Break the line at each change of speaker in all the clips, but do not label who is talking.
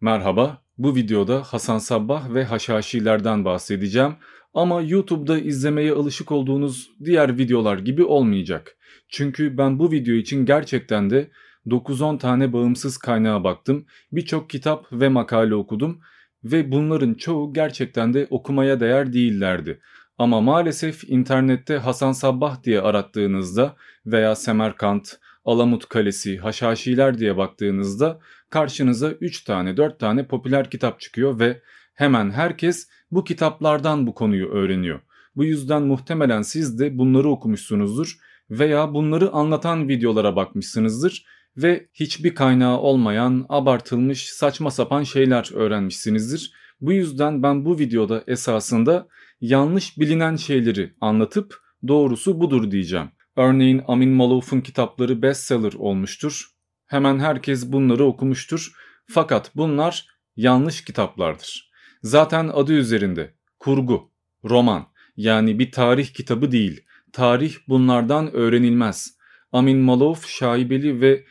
Merhaba, bu videoda Hasan Sabbah ve Haşhaşilerden bahsedeceğim ama YouTube'da izlemeye alışık olduğunuz diğer videolar gibi olmayacak. Çünkü ben bu video için gerçekten de 9-10 tane bağımsız kaynağa baktım, birçok kitap ve makale okudum ve bunların çoğu gerçekten de okumaya değer değillerdi. Ama maalesef internette Hasan Sabbah diye arattığınızda veya Semerkant, Alamut Kalesi, Haşhaşiler diye baktığınızda karşınıza 3 tane 4 tane popüler kitap çıkıyor ve hemen herkes bu kitaplardan bu konuyu öğreniyor. Bu yüzden muhtemelen siz de bunları okumuşsunuzdur veya bunları anlatan videolara bakmışsınızdır ve hiçbir kaynağı olmayan, abartılmış, saçma sapan şeyler öğrenmişsinizdir. Bu yüzden ben bu videoda esasında yanlış bilinen şeyleri anlatıp doğrusu budur diyeceğim. Örneğin Amin Malouf'un kitapları bestseller olmuştur. Hemen herkes bunları okumuştur. Fakat bunlar yanlış kitaplardır. Zaten adı üzerinde kurgu, roman yani bir tarih kitabı değil. Tarih bunlardan öğrenilmez. Amin Malouf şaibeli ve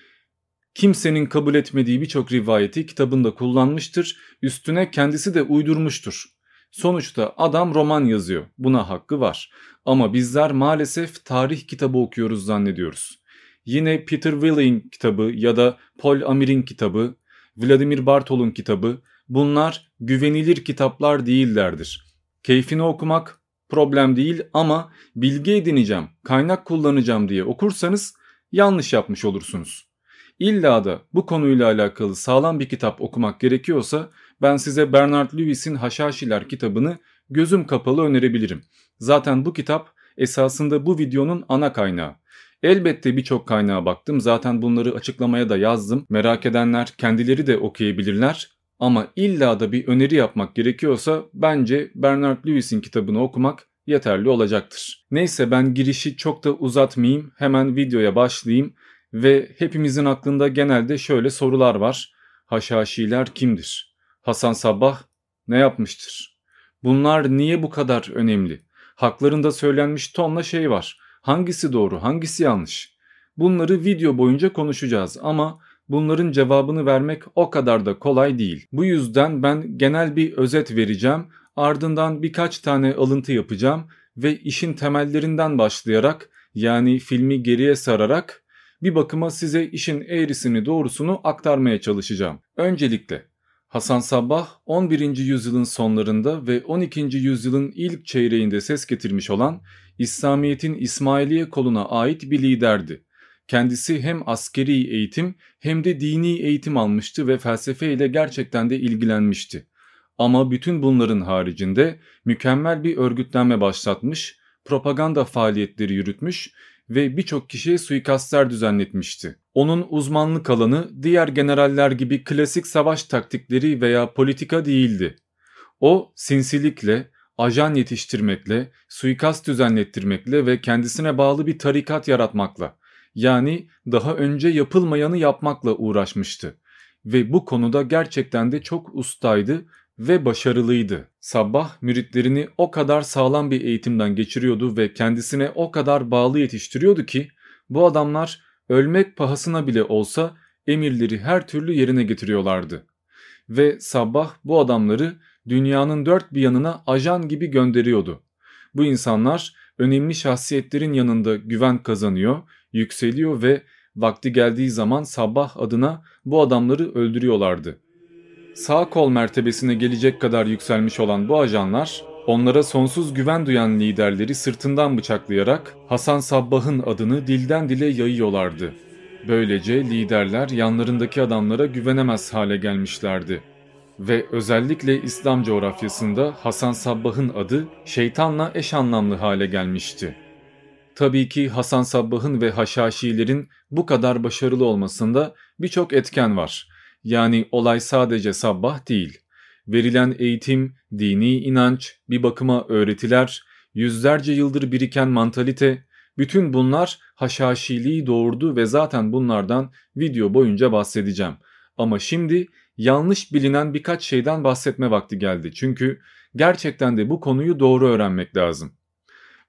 kimsenin kabul etmediği birçok rivayeti kitabında kullanmıştır. Üstüne kendisi de uydurmuştur. Sonuçta adam roman yazıyor. Buna hakkı var. Ama bizler maalesef tarih kitabı okuyoruz zannediyoruz. Yine Peter Willey'in kitabı ya da Paul Amir'in kitabı, Vladimir Bartol'un kitabı bunlar güvenilir kitaplar değillerdir. Keyfini okumak problem değil ama bilgi edineceğim, kaynak kullanacağım diye okursanız yanlış yapmış olursunuz. İlla da bu konuyla alakalı sağlam bir kitap okumak gerekiyorsa ben size Bernard Lewis'in Haşhaşiler kitabını gözüm kapalı önerebilirim. Zaten bu kitap esasında bu videonun ana kaynağı. Elbette birçok kaynağa baktım zaten bunları açıklamaya da yazdım. Merak edenler kendileri de okuyabilirler. Ama illa da bir öneri yapmak gerekiyorsa bence Bernard Lewis'in kitabını okumak yeterli olacaktır. Neyse ben girişi çok da uzatmayayım hemen videoya başlayayım ve hepimizin aklında genelde şöyle sorular var. Haşhaşiler kimdir? Hasan Sabbah ne yapmıştır? Bunlar niye bu kadar önemli? Haklarında söylenmiş tonla şey var. Hangisi doğru, hangisi yanlış? Bunları video boyunca konuşacağız ama bunların cevabını vermek o kadar da kolay değil. Bu yüzden ben genel bir özet vereceğim. Ardından birkaç tane alıntı yapacağım ve işin temellerinden başlayarak yani filmi geriye sararak bir bakıma size işin eğrisini doğrusunu aktarmaya çalışacağım. Öncelikle Hasan Sabbah 11. yüzyılın sonlarında ve 12. yüzyılın ilk çeyreğinde ses getirmiş olan İslamiyet'in İsmailiye koluna ait bir liderdi. Kendisi hem askeri eğitim hem de dini eğitim almıştı ve felsefe ile gerçekten de ilgilenmişti. Ama bütün bunların haricinde mükemmel bir örgütlenme başlatmış, propaganda faaliyetleri yürütmüş ve birçok kişiye suikastlar düzenletmişti. Onun uzmanlık alanı diğer generaller gibi klasik savaş taktikleri veya politika değildi. O sinsilikle, ajan yetiştirmekle, suikast düzenlettirmekle ve kendisine bağlı bir tarikat yaratmakla yani daha önce yapılmayanı yapmakla uğraşmıştı ve bu konuda gerçekten de çok ustaydı ve başarılıydı. Sabbah müritlerini o kadar sağlam bir eğitimden geçiriyordu ve kendisine o kadar bağlı yetiştiriyordu ki bu adamlar ölmek pahasına bile olsa emirleri her türlü yerine getiriyorlardı. Ve Sabbah bu adamları dünyanın dört bir yanına ajan gibi gönderiyordu. Bu insanlar önemli şahsiyetlerin yanında güven kazanıyor, yükseliyor ve vakti geldiği zaman Sabbah adına bu adamları öldürüyorlardı. Sağ kol mertebesine gelecek kadar yükselmiş olan bu ajanlar onlara sonsuz güven duyan liderleri sırtından bıçaklayarak Hasan Sabbah'ın adını dilden dile yayıyorlardı. Böylece liderler yanlarındaki adamlara güvenemez hale gelmişlerdi. Ve özellikle İslam coğrafyasında Hasan Sabbah'ın adı şeytanla eş anlamlı hale gelmişti. Tabii ki Hasan Sabbah'ın ve Haşhaşilerin bu kadar başarılı olmasında birçok etken var. Yani olay sadece Sabbah değil. Verilen eğitim, dini inanç, bir bakıma öğretiler, yüzlerce yıldır biriken mantalite, bütün bunlar haşhaşiliği doğurdu ve zaten bunlardan video boyunca bahsedeceğim. Ama şimdi yanlış bilinen birkaç şeyden bahsetme vakti geldi. Çünkü gerçekten de bu konuyu doğru öğrenmek lazım.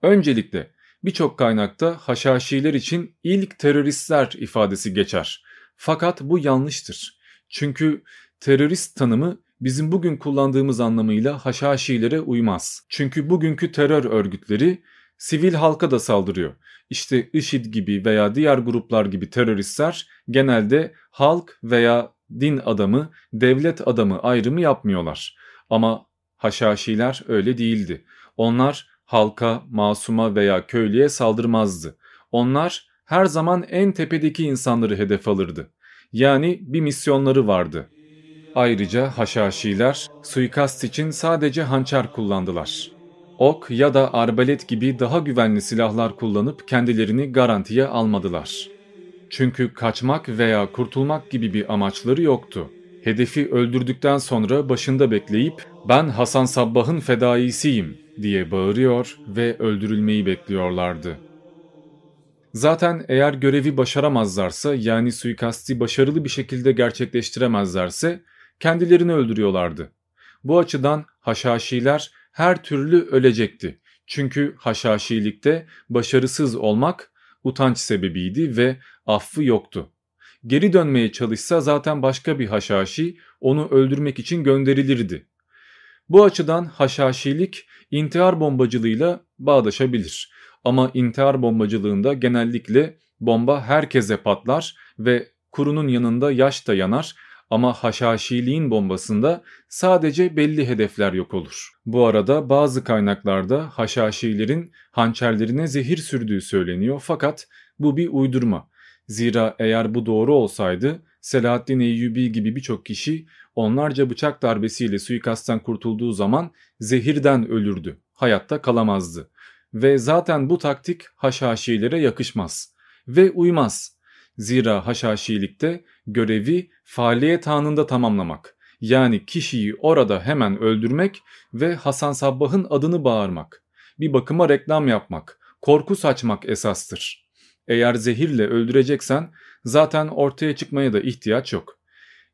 Öncelikle birçok kaynakta haşhaşiler için ilk teröristler ifadesi geçer. Fakat bu yanlıştır. Çünkü terörist tanımı bizim bugün kullandığımız anlamıyla haşhaşilere uymaz. Çünkü bugünkü terör örgütleri sivil halka da saldırıyor. İşte IŞİD gibi veya diğer gruplar gibi teröristler genelde halk veya din adamı, devlet adamı ayrımı yapmıyorlar. Ama haşhaşiler öyle değildi. Onlar halka, masuma veya köylüye saldırmazdı. Onlar her zaman en tepedeki insanları hedef alırdı. Yani bir misyonları vardı. Ayrıca haşhaşiler suikast için sadece hançer kullandılar. Ok ya da arbalet gibi daha güvenli silahlar kullanıp kendilerini garantiye almadılar. Çünkü kaçmak veya kurtulmak gibi bir amaçları yoktu. Hedefi öldürdükten sonra başında bekleyip ben Hasan Sabbah'ın fedaisiyim diye bağırıyor ve öldürülmeyi bekliyorlardı. Zaten eğer görevi başaramazlarsa yani suikasti başarılı bir şekilde gerçekleştiremezlerse kendilerini öldürüyorlardı. Bu açıdan haşhaşiler her türlü ölecekti. Çünkü haşhaşilikte başarısız olmak utanç sebebiydi ve affı yoktu. Geri dönmeye çalışsa zaten başka bir haşhaşi onu öldürmek için gönderilirdi. Bu açıdan haşhaşilik intihar bombacılığıyla bağdaşabilir. Ama intihar bombacılığında genellikle bomba herkese patlar ve kurunun yanında yaş da yanar ama haşhaşiliğin bombasında sadece belli hedefler yok olur. Bu arada bazı kaynaklarda haşhaşilerin hançerlerine zehir sürdüğü söyleniyor fakat bu bir uydurma. Zira eğer bu doğru olsaydı Selahaddin Eyyubi gibi birçok kişi onlarca bıçak darbesiyle suikastten kurtulduğu zaman zehirden ölürdü, hayatta kalamazdı. Ve zaten bu taktik haşhaşilere yakışmaz ve uymaz. Zira haşhaşilikte görevi faaliyet anında tamamlamak. Yani kişiyi orada hemen öldürmek ve Hasan Sabbah'ın adını bağırmak. Bir bakıma reklam yapmak, korku saçmak esastır. Eğer zehirle öldüreceksen zaten ortaya çıkmaya da ihtiyaç yok.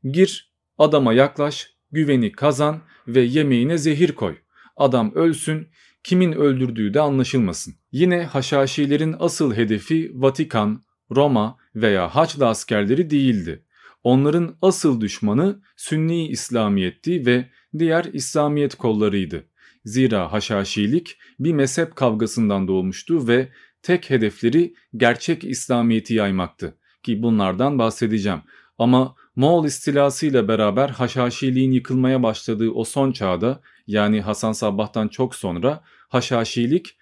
Gir, adama yaklaş, güveni kazan ve yemeğine zehir koy. Adam ölsün, kimin öldürdüğü de anlaşılmasın. Yine Haşhaşilerin asıl hedefi Vatikan, Roma veya Haçlı askerleri değildi. Onların asıl düşmanı Sünni İslamiyetti ve diğer İslamiyet kollarıydı. Zira Haşhaşilik bir mezhep kavgasından doğmuştu ve tek hedefleri gerçek İslamiyet'i yaymaktı ki bunlardan bahsedeceğim. Ama Moğol istilasıyla beraber Haşhaşiliğin yıkılmaya başladığı o son çağda yani Hasan Sabbah'tan çok sonra Haşhaşilik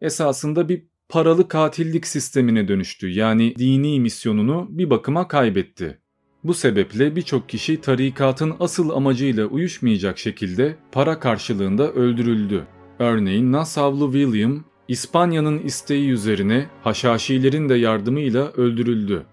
esasında bir paralı katillik sistemine dönüştü. Yani dini misyonunu bir bakıma kaybetti. Bu sebeple birçok kişi tarikatın asıl amacıyla uyuşmayacak şekilde para karşılığında öldürüldü. Örneğin Nassavlu William, İspanya'nın isteği üzerine Haşhaşilerin de yardımıyla öldürüldü.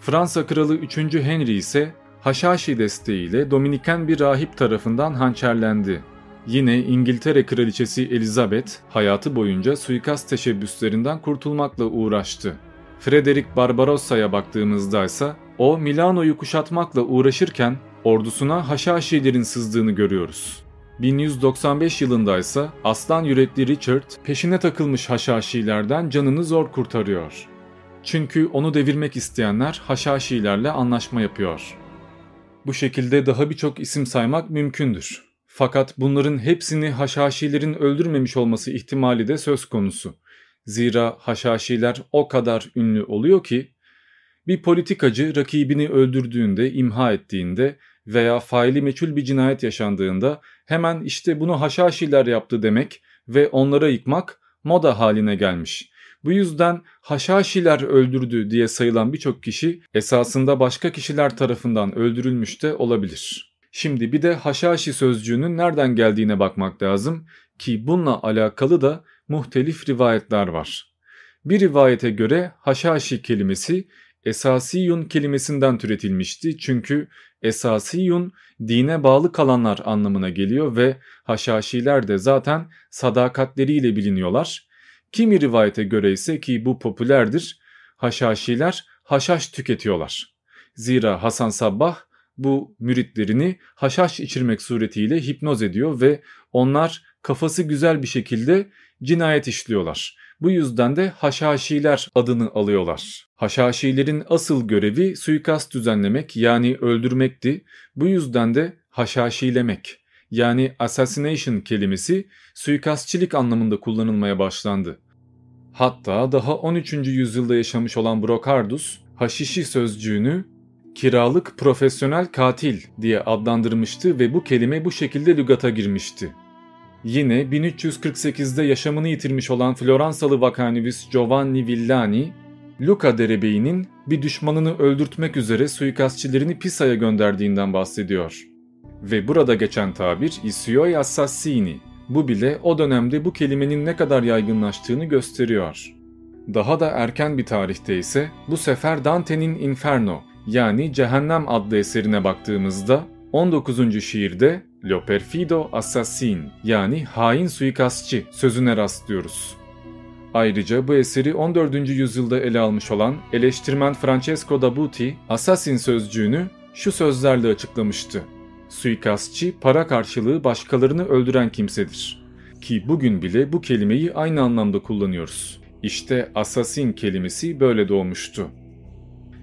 Fransa Kralı 3. Henry ise Haşhaşi desteğiyle Dominiken bir rahip tarafından hançerlendi. Yine İngiltere Kraliçesi Elizabeth hayatı boyunca suikast teşebbüslerinden kurtulmakla uğraştı. Frederick Barbarossa'ya baktığımızda ise o Milano'yu kuşatmakla uğraşırken ordusuna Haşhaşilerin sızdığını görüyoruz. 1195 yılında ise aslan yürekli Richard peşine takılmış Haşhaşilerden canını zor kurtarıyor. Çünkü onu devirmek isteyenler Haşhaşilerle anlaşma yapıyor. Bu şekilde daha birçok isim saymak mümkündür. Fakat bunların hepsini Haşhaşilerin öldürmemiş olması ihtimali de söz konusu. Zira Haşhaşiler o kadar ünlü oluyor ki bir politikacı rakibini öldürdüğünde, imha ettiğinde veya faili meçhul bir cinayet yaşandığında hemen işte bunu Haşhaşiler yaptı demek ve onlara yıkmak moda haline gelmiş. Bu yüzden Haşhaşiler öldürdü diye sayılan birçok kişi esasında başka kişiler tarafından öldürülmüş de olabilir. Şimdi bir de Haşhaşi sözcüğünün nereden geldiğine bakmak lazım ki bununla alakalı da muhtelif rivayetler var. Bir rivayete göre Haşhaşi kelimesi esasiyun kelimesinden türetilmişti çünkü esasiyun dine bağlı kalanlar anlamına geliyor ve haşhaşiler de zaten sadakatleriyle biliniyorlar. Kimi rivayete göre ise ki bu popülerdir haşhaşiler haşhaş tüketiyorlar. Zira Hasan Sabbah bu müritlerini haşhaş içirmek suretiyle hipnoz ediyor ve onlar kafası güzel bir şekilde cinayet işliyorlar. Bu yüzden de Haşhaşiler adını alıyorlar. Haşhaşilerin asıl görevi suikast düzenlemek yani öldürmekti. Bu yüzden de haşhaşilemek yani assassination kelimesi suikastçilik anlamında kullanılmaya başlandı. Hatta daha 13. yüzyılda yaşamış olan Brocardus, haşişi sözcüğünü kiralık profesyonel katil diye adlandırmıştı ve bu kelime bu şekilde lügata girmişti. Yine 1348'de yaşamını yitirmiş olan Floransalı vakanüvis Giovanni Villani, Luca derebeğinin bir düşmanını öldürtmek üzere suikastçilerini Pisa'ya gönderdiğinden bahsediyor. Ve burada geçen tabir Isioi Assassini. Bu bile o dönemde bu kelimenin ne kadar yaygınlaştığını gösteriyor. Daha da erken bir tarihte ise bu sefer Dante'nin Inferno yani Cehennem adlı eserine baktığımızda 19. şiirde Lo perfido assassin yani hain suikastçı sözüne rastlıyoruz. Ayrıca bu eseri 14. yüzyılda ele almış olan eleştirmen Francesco da Buti, assassin sözcüğünü şu sözlerle açıklamıştı. Suikastçı para karşılığı başkalarını öldüren kimsedir. Ki bugün bile bu kelimeyi aynı anlamda kullanıyoruz. İşte assassin kelimesi böyle doğmuştu.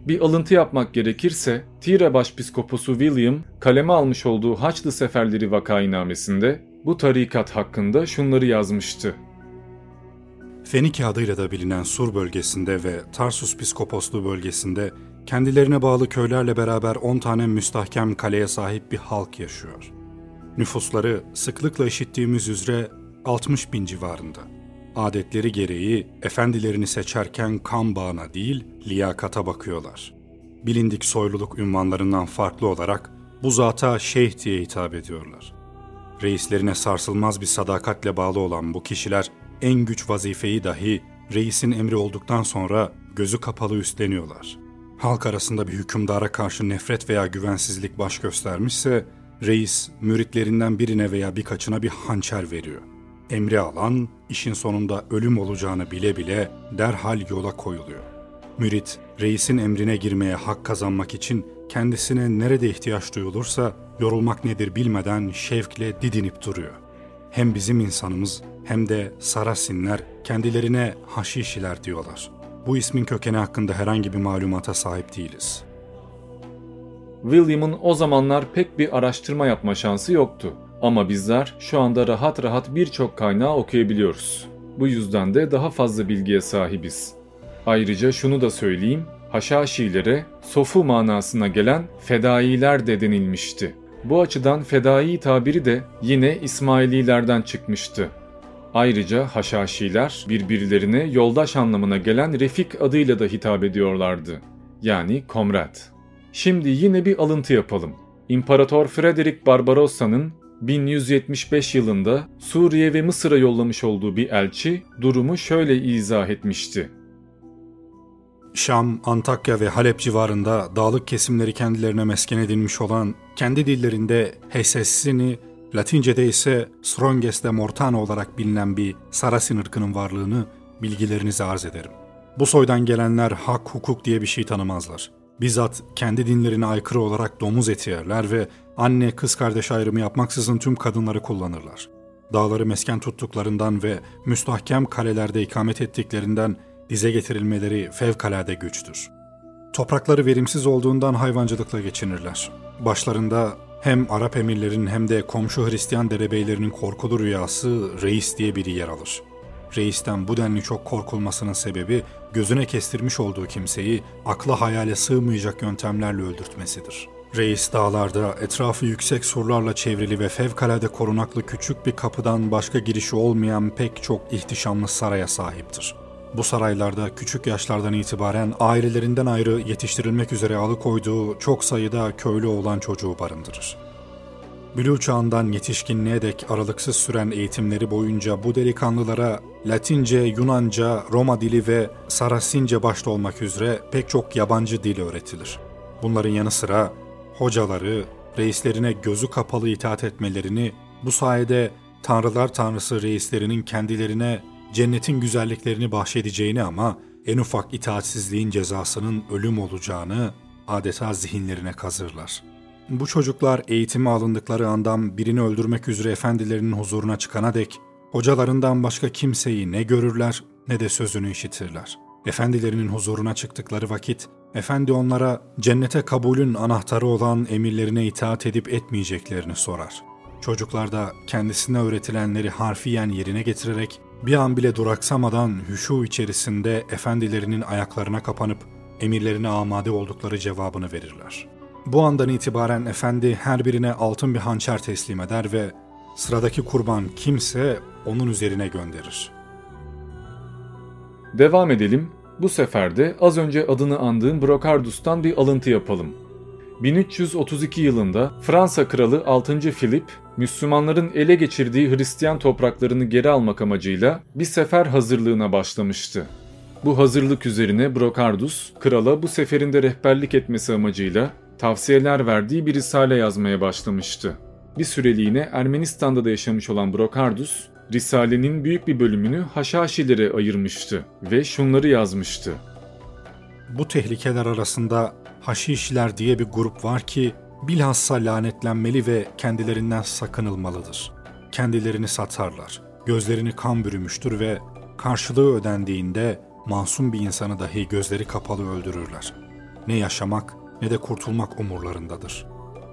Bir alıntı yapmak gerekirse Tire Başpiskoposu William kaleme almış olduğu Haçlı Seferleri vakainamesinde bu tarikat hakkında şunları yazmıştı.
Fenike adıyla da bilinen Sur bölgesinde ve Tarsus Piskoposlu bölgesinde kendilerine bağlı köylerle beraber 10 tane müstahkem kaleye sahip bir halk yaşıyor. Nüfusları sıklıkla işittiğimiz üzere 60 bin civarında. Adetleri gereği efendilerini seçerken kan bağına değil liyakata bakıyorlar. Bilindik soyluluk ünvanlarından farklı olarak bu zata şeyh diye hitap ediyorlar. Reislerine sarsılmaz bir sadakatle bağlı olan bu kişiler en güç vazifeyi dahi reisin emri olduktan sonra gözü kapalı üstleniyorlar. Halk arasında bir hükümdara karşı nefret veya güvensizlik baş göstermişse, reis müritlerinden birine veya birkaçına bir hançer veriyor. Emri alan, işin sonunda ölüm olacağını bile bile derhal yola koyuluyor. Mürit, reisin emrine girmeye hak kazanmak için kendisine nerede ihtiyaç duyulursa yorulmak nedir bilmeden şevkle didinip duruyor. Hem bizim insanımız hem de Sarasinler kendilerine haşişiler diyorlar. Bu ismin kökeni hakkında herhangi bir malumata sahip değiliz.
William'ın o zamanlar pek bir araştırma yapma şansı yoktu. Ama bizler şu anda rahat rahat birçok kaynağı okuyabiliyoruz. Bu yüzden de daha fazla bilgiye sahibiz. Ayrıca şunu da söyleyeyim, Haşhaşilere sofu manasına gelen fedailer de denilmişti. Bu açıdan fedai tabiri de yine İsmaililerden çıkmıştı. Ayrıca Haşhaşiler birbirlerine yoldaş anlamına gelen Refik adıyla da hitap ediyorlardı. Yani komrat. Şimdi yine bir alıntı yapalım. İmparator Frederick Barbarossa'nın 1175 yılında Suriye ve Mısır'a yollamış olduğu bir elçi durumu şöyle izah etmişti.
Şam, Antakya ve Halep civarında dağlık kesimleri kendilerine mesken edilmiş olan kendi dillerinde Hesessini, Latince'de ise Stronges de Mortana olarak bilinen bir Sarasin ırkının varlığını bilgilerinize arz ederim. Bu soydan gelenler hak, hukuk diye bir şey tanımazlar. Bizzat kendi dinlerine aykırı olarak domuz eti yerler ve anne kız kardeş ayrımı yapmaksızın tüm kadınları kullanırlar. Dağları mesken tuttuklarından ve müstahkem kalelerde ikamet ettiklerinden dize getirilmeleri fevkalade güçtür. Toprakları verimsiz olduğundan hayvancılıkla geçinirler. Başlarında hem Arap emirlerin hem de komşu Hristiyan derebeylerinin korkulu rüyası reis diye biri yer alır. Reisten bu denli çok korkulmasının sebebi gözüne kestirmiş olduğu kimseyi akla hayale sığmayacak yöntemlerle öldürtmesidir. Reis dağlarda etrafı yüksek surlarla çevrili ve fevkalade korunaklı küçük bir kapıdan başka girişi olmayan pek çok ihtişamlı saraya sahiptir. Bu saraylarda küçük yaşlardan itibaren ailelerinden ayrı yetiştirilmek üzere alıkoyduğu çok sayıda köylü olan çocuğu barındırır. Bülü çağından yetişkinliğe dek aralıksız süren eğitimleri boyunca bu delikanlılara Latince, Yunanca, Roma dili ve Sarasince başta olmak üzere pek çok yabancı dil öğretilir. Bunların yanı sıra hocaları, reislerine gözü kapalı itaat etmelerini, bu sayede Tanrılar Tanrısı reislerinin kendilerine cennetin güzelliklerini bahşedeceğini ama en ufak itaatsizliğin cezasının ölüm olacağını adeta zihinlerine kazırlar. Bu çocuklar eğitimi alındıkları andan birini öldürmek üzere efendilerinin huzuruna çıkana dek Hocalarından başka kimseyi ne görürler ne de sözünü işitirler. Efendilerinin huzuruna çıktıkları vakit, efendi onlara cennete kabulün anahtarı olan emirlerine itaat edip etmeyeceklerini sorar. Çocuklar da kendisine öğretilenleri harfiyen yerine getirerek bir an bile duraksamadan hüşu içerisinde efendilerinin ayaklarına kapanıp emirlerine amade oldukları cevabını verirler. Bu andan itibaren efendi her birine altın bir hançer teslim eder ve sıradaki kurban kimse onun üzerine gönderir.
Devam edelim. Bu sefer de az önce adını andığım Brocardus'tan bir alıntı yapalım. 1332 yılında Fransa kralı 6. Philip, Müslümanların ele geçirdiği Hristiyan topraklarını geri almak amacıyla bir sefer hazırlığına başlamıştı. Bu hazırlık üzerine Brocardus, krala bu seferinde rehberlik etmesi amacıyla tavsiyeler verdiği bir risale yazmaya başlamıştı. Bir süreliğine Ermenistan'da da yaşamış olan Brocardus, Risale'nin büyük bir bölümünü Haşhaşilere ayırmıştı ve şunları yazmıştı.
Bu tehlikeler arasında Haşişler diye bir grup var ki bilhassa lanetlenmeli ve kendilerinden sakınılmalıdır. Kendilerini satarlar, gözlerini kan bürümüştür ve karşılığı ödendiğinde masum bir insanı dahi gözleri kapalı öldürürler. Ne yaşamak ne de kurtulmak umurlarındadır.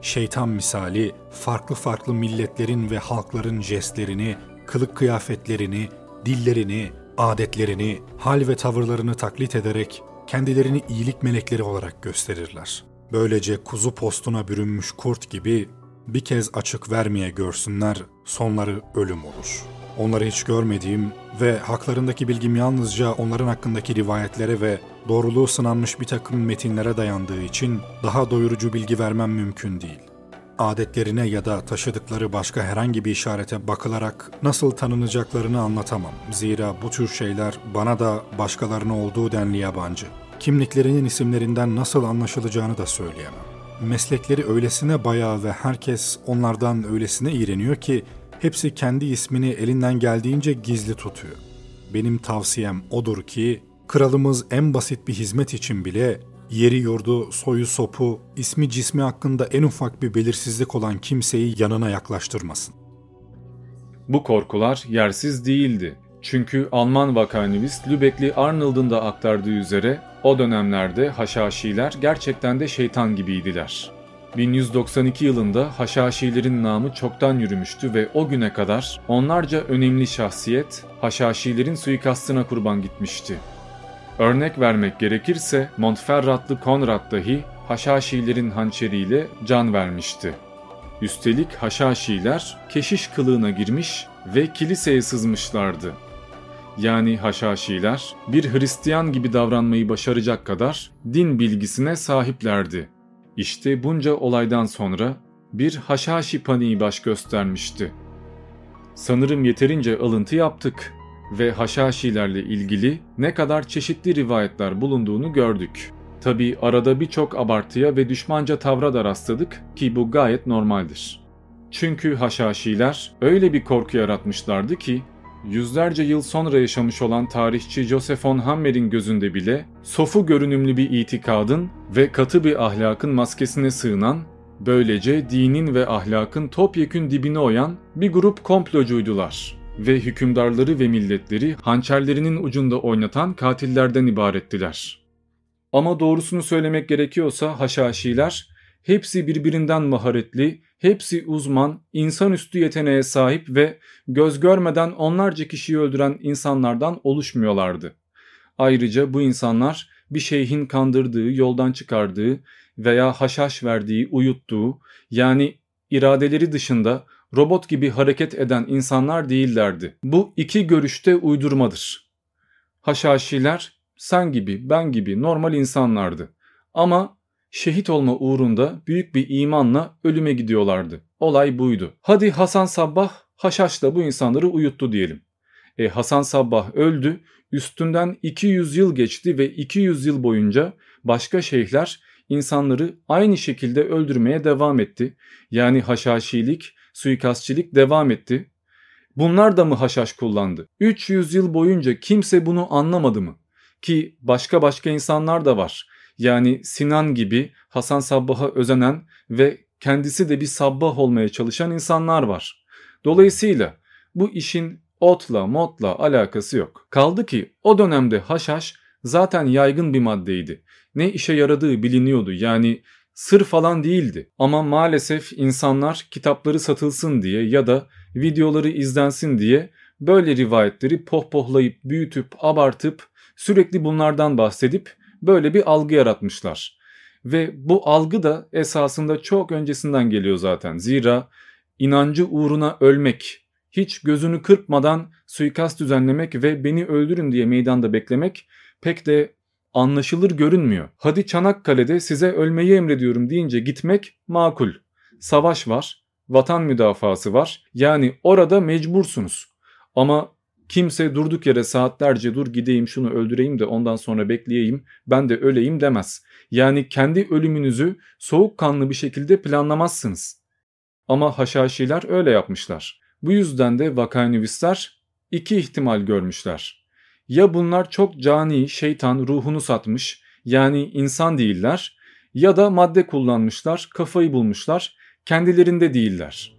Şeytan misali farklı farklı milletlerin ve halkların jestlerini, kılık kıyafetlerini, dillerini, adetlerini, hal ve tavırlarını taklit ederek kendilerini iyilik melekleri olarak gösterirler. Böylece kuzu postuna bürünmüş kurt gibi bir kez açık vermeye görsünler, sonları ölüm olur. Onları hiç görmediğim ve haklarındaki bilgim yalnızca onların hakkındaki rivayetlere ve doğruluğu sınanmış bir takım metinlere dayandığı için daha doyurucu bilgi vermem mümkün değil. Adetlerine ya da taşıdıkları başka herhangi bir işarete bakılarak nasıl tanınacaklarını anlatamam. Zira bu tür şeyler bana da başkalarına olduğu denli yabancı. Kimliklerinin isimlerinden nasıl anlaşılacağını da söyleyemem. Meslekleri öylesine bayağı ve herkes onlardan öylesine iğreniyor ki hepsi kendi ismini elinden geldiğince gizli tutuyor. Benim tavsiyem odur ki kralımız en basit bir hizmet için bile yeri yurdu, soyu sopu, ismi cismi hakkında en ufak bir belirsizlik olan kimseyi yanına yaklaştırmasın.
Bu korkular yersiz değildi. Çünkü Alman vakanivist Lübeckli Arnold'un da aktardığı üzere o dönemlerde Haşhaşiler gerçekten de şeytan gibiydiler. 1192 yılında Haşhaşilerin namı çoktan yürümüştü ve o güne kadar onlarca önemli şahsiyet Haşhaşilerin suikastına kurban gitmişti. Örnek vermek gerekirse Montferratlı Konrad dahi Haşhaşilerin hançeriyle can vermişti. Üstelik Haşhaşiler keşiş kılığına girmiş ve kiliseye sızmışlardı. Yani Haşhaşiler bir Hristiyan gibi davranmayı başaracak kadar din bilgisine sahiplerdi. İşte bunca olaydan sonra bir Haşhaşi paniği baş göstermişti. Sanırım yeterince alıntı yaptık ve Haşhaşilerle ilgili ne kadar çeşitli rivayetler bulunduğunu gördük. Tabi arada birçok abartıya ve düşmanca tavra da rastladık ki bu gayet normaldir. Çünkü Haşhaşiler öyle bir korku yaratmışlardı ki yüzlerce yıl sonra yaşamış olan tarihçi Joseph von Hammer'in gözünde bile sofu görünümlü bir itikadın ve katı bir ahlakın maskesine sığınan, böylece dinin ve ahlakın topyekün dibine oyan bir grup komplocuydular ve hükümdarları ve milletleri hançerlerinin ucunda oynatan katillerden ibarettiler. Ama doğrusunu söylemek gerekiyorsa Haşhaşiler hepsi birbirinden maharetli, hepsi uzman, insanüstü yeteneğe sahip ve göz görmeden onlarca kişiyi öldüren insanlardan oluşmuyorlardı. Ayrıca bu insanlar bir şeyhin kandırdığı, yoldan çıkardığı veya haşhaş verdiği, uyuttuğu yani iradeleri dışında robot gibi hareket eden insanlar değillerdi. Bu iki görüşte uydurmadır. Haşhaşiler sen gibi, ben gibi normal insanlardı. Ama şehit olma uğrunda büyük bir imanla ölüme gidiyorlardı. Olay buydu. Hadi Hasan Sabbah haşhaşla bu insanları uyuttu diyelim. E Hasan Sabbah öldü, üstünden 200 yıl geçti ve 200 yıl boyunca başka şeyhler insanları aynı şekilde öldürmeye devam etti. Yani haşhaşilik, suikastçilik devam etti. Bunlar da mı haşhaş kullandı? 300 yıl boyunca kimse bunu anlamadı mı? Ki başka başka insanlar da var. Yani Sinan gibi Hasan Sabbah'a özenen ve kendisi de bir sabbah olmaya çalışan insanlar var. Dolayısıyla bu işin Otla motla alakası yok. Kaldı ki o dönemde haşhaş zaten yaygın bir maddeydi. Ne işe yaradığı biliniyordu yani sır falan değildi. Ama maalesef insanlar kitapları satılsın diye ya da videoları izlensin diye böyle rivayetleri pohpohlayıp büyütüp abartıp sürekli bunlardan bahsedip böyle bir algı yaratmışlar. Ve bu algı da esasında çok öncesinden geliyor zaten. Zira inancı uğruna ölmek, hiç gözünü kırpmadan suikast düzenlemek ve beni öldürün diye meydanda beklemek pek de anlaşılır görünmüyor. Hadi Çanakkale'de size ölmeyi emrediyorum deyince gitmek makul. Savaş var, vatan müdafası var. Yani orada mecbursunuz. Ama kimse durduk yere saatlerce dur gideyim şunu öldüreyim de ondan sonra bekleyeyim ben de öleyim demez. Yani kendi ölümünüzü soğukkanlı bir şekilde planlamazsınız. Ama haşhaşiler öyle yapmışlar. Bu yüzden de vakanüvisler iki ihtimal görmüşler. Ya bunlar çok cani, şeytan ruhunu satmış yani insan değiller ya da madde kullanmışlar, kafayı bulmuşlar, kendilerinde değiller.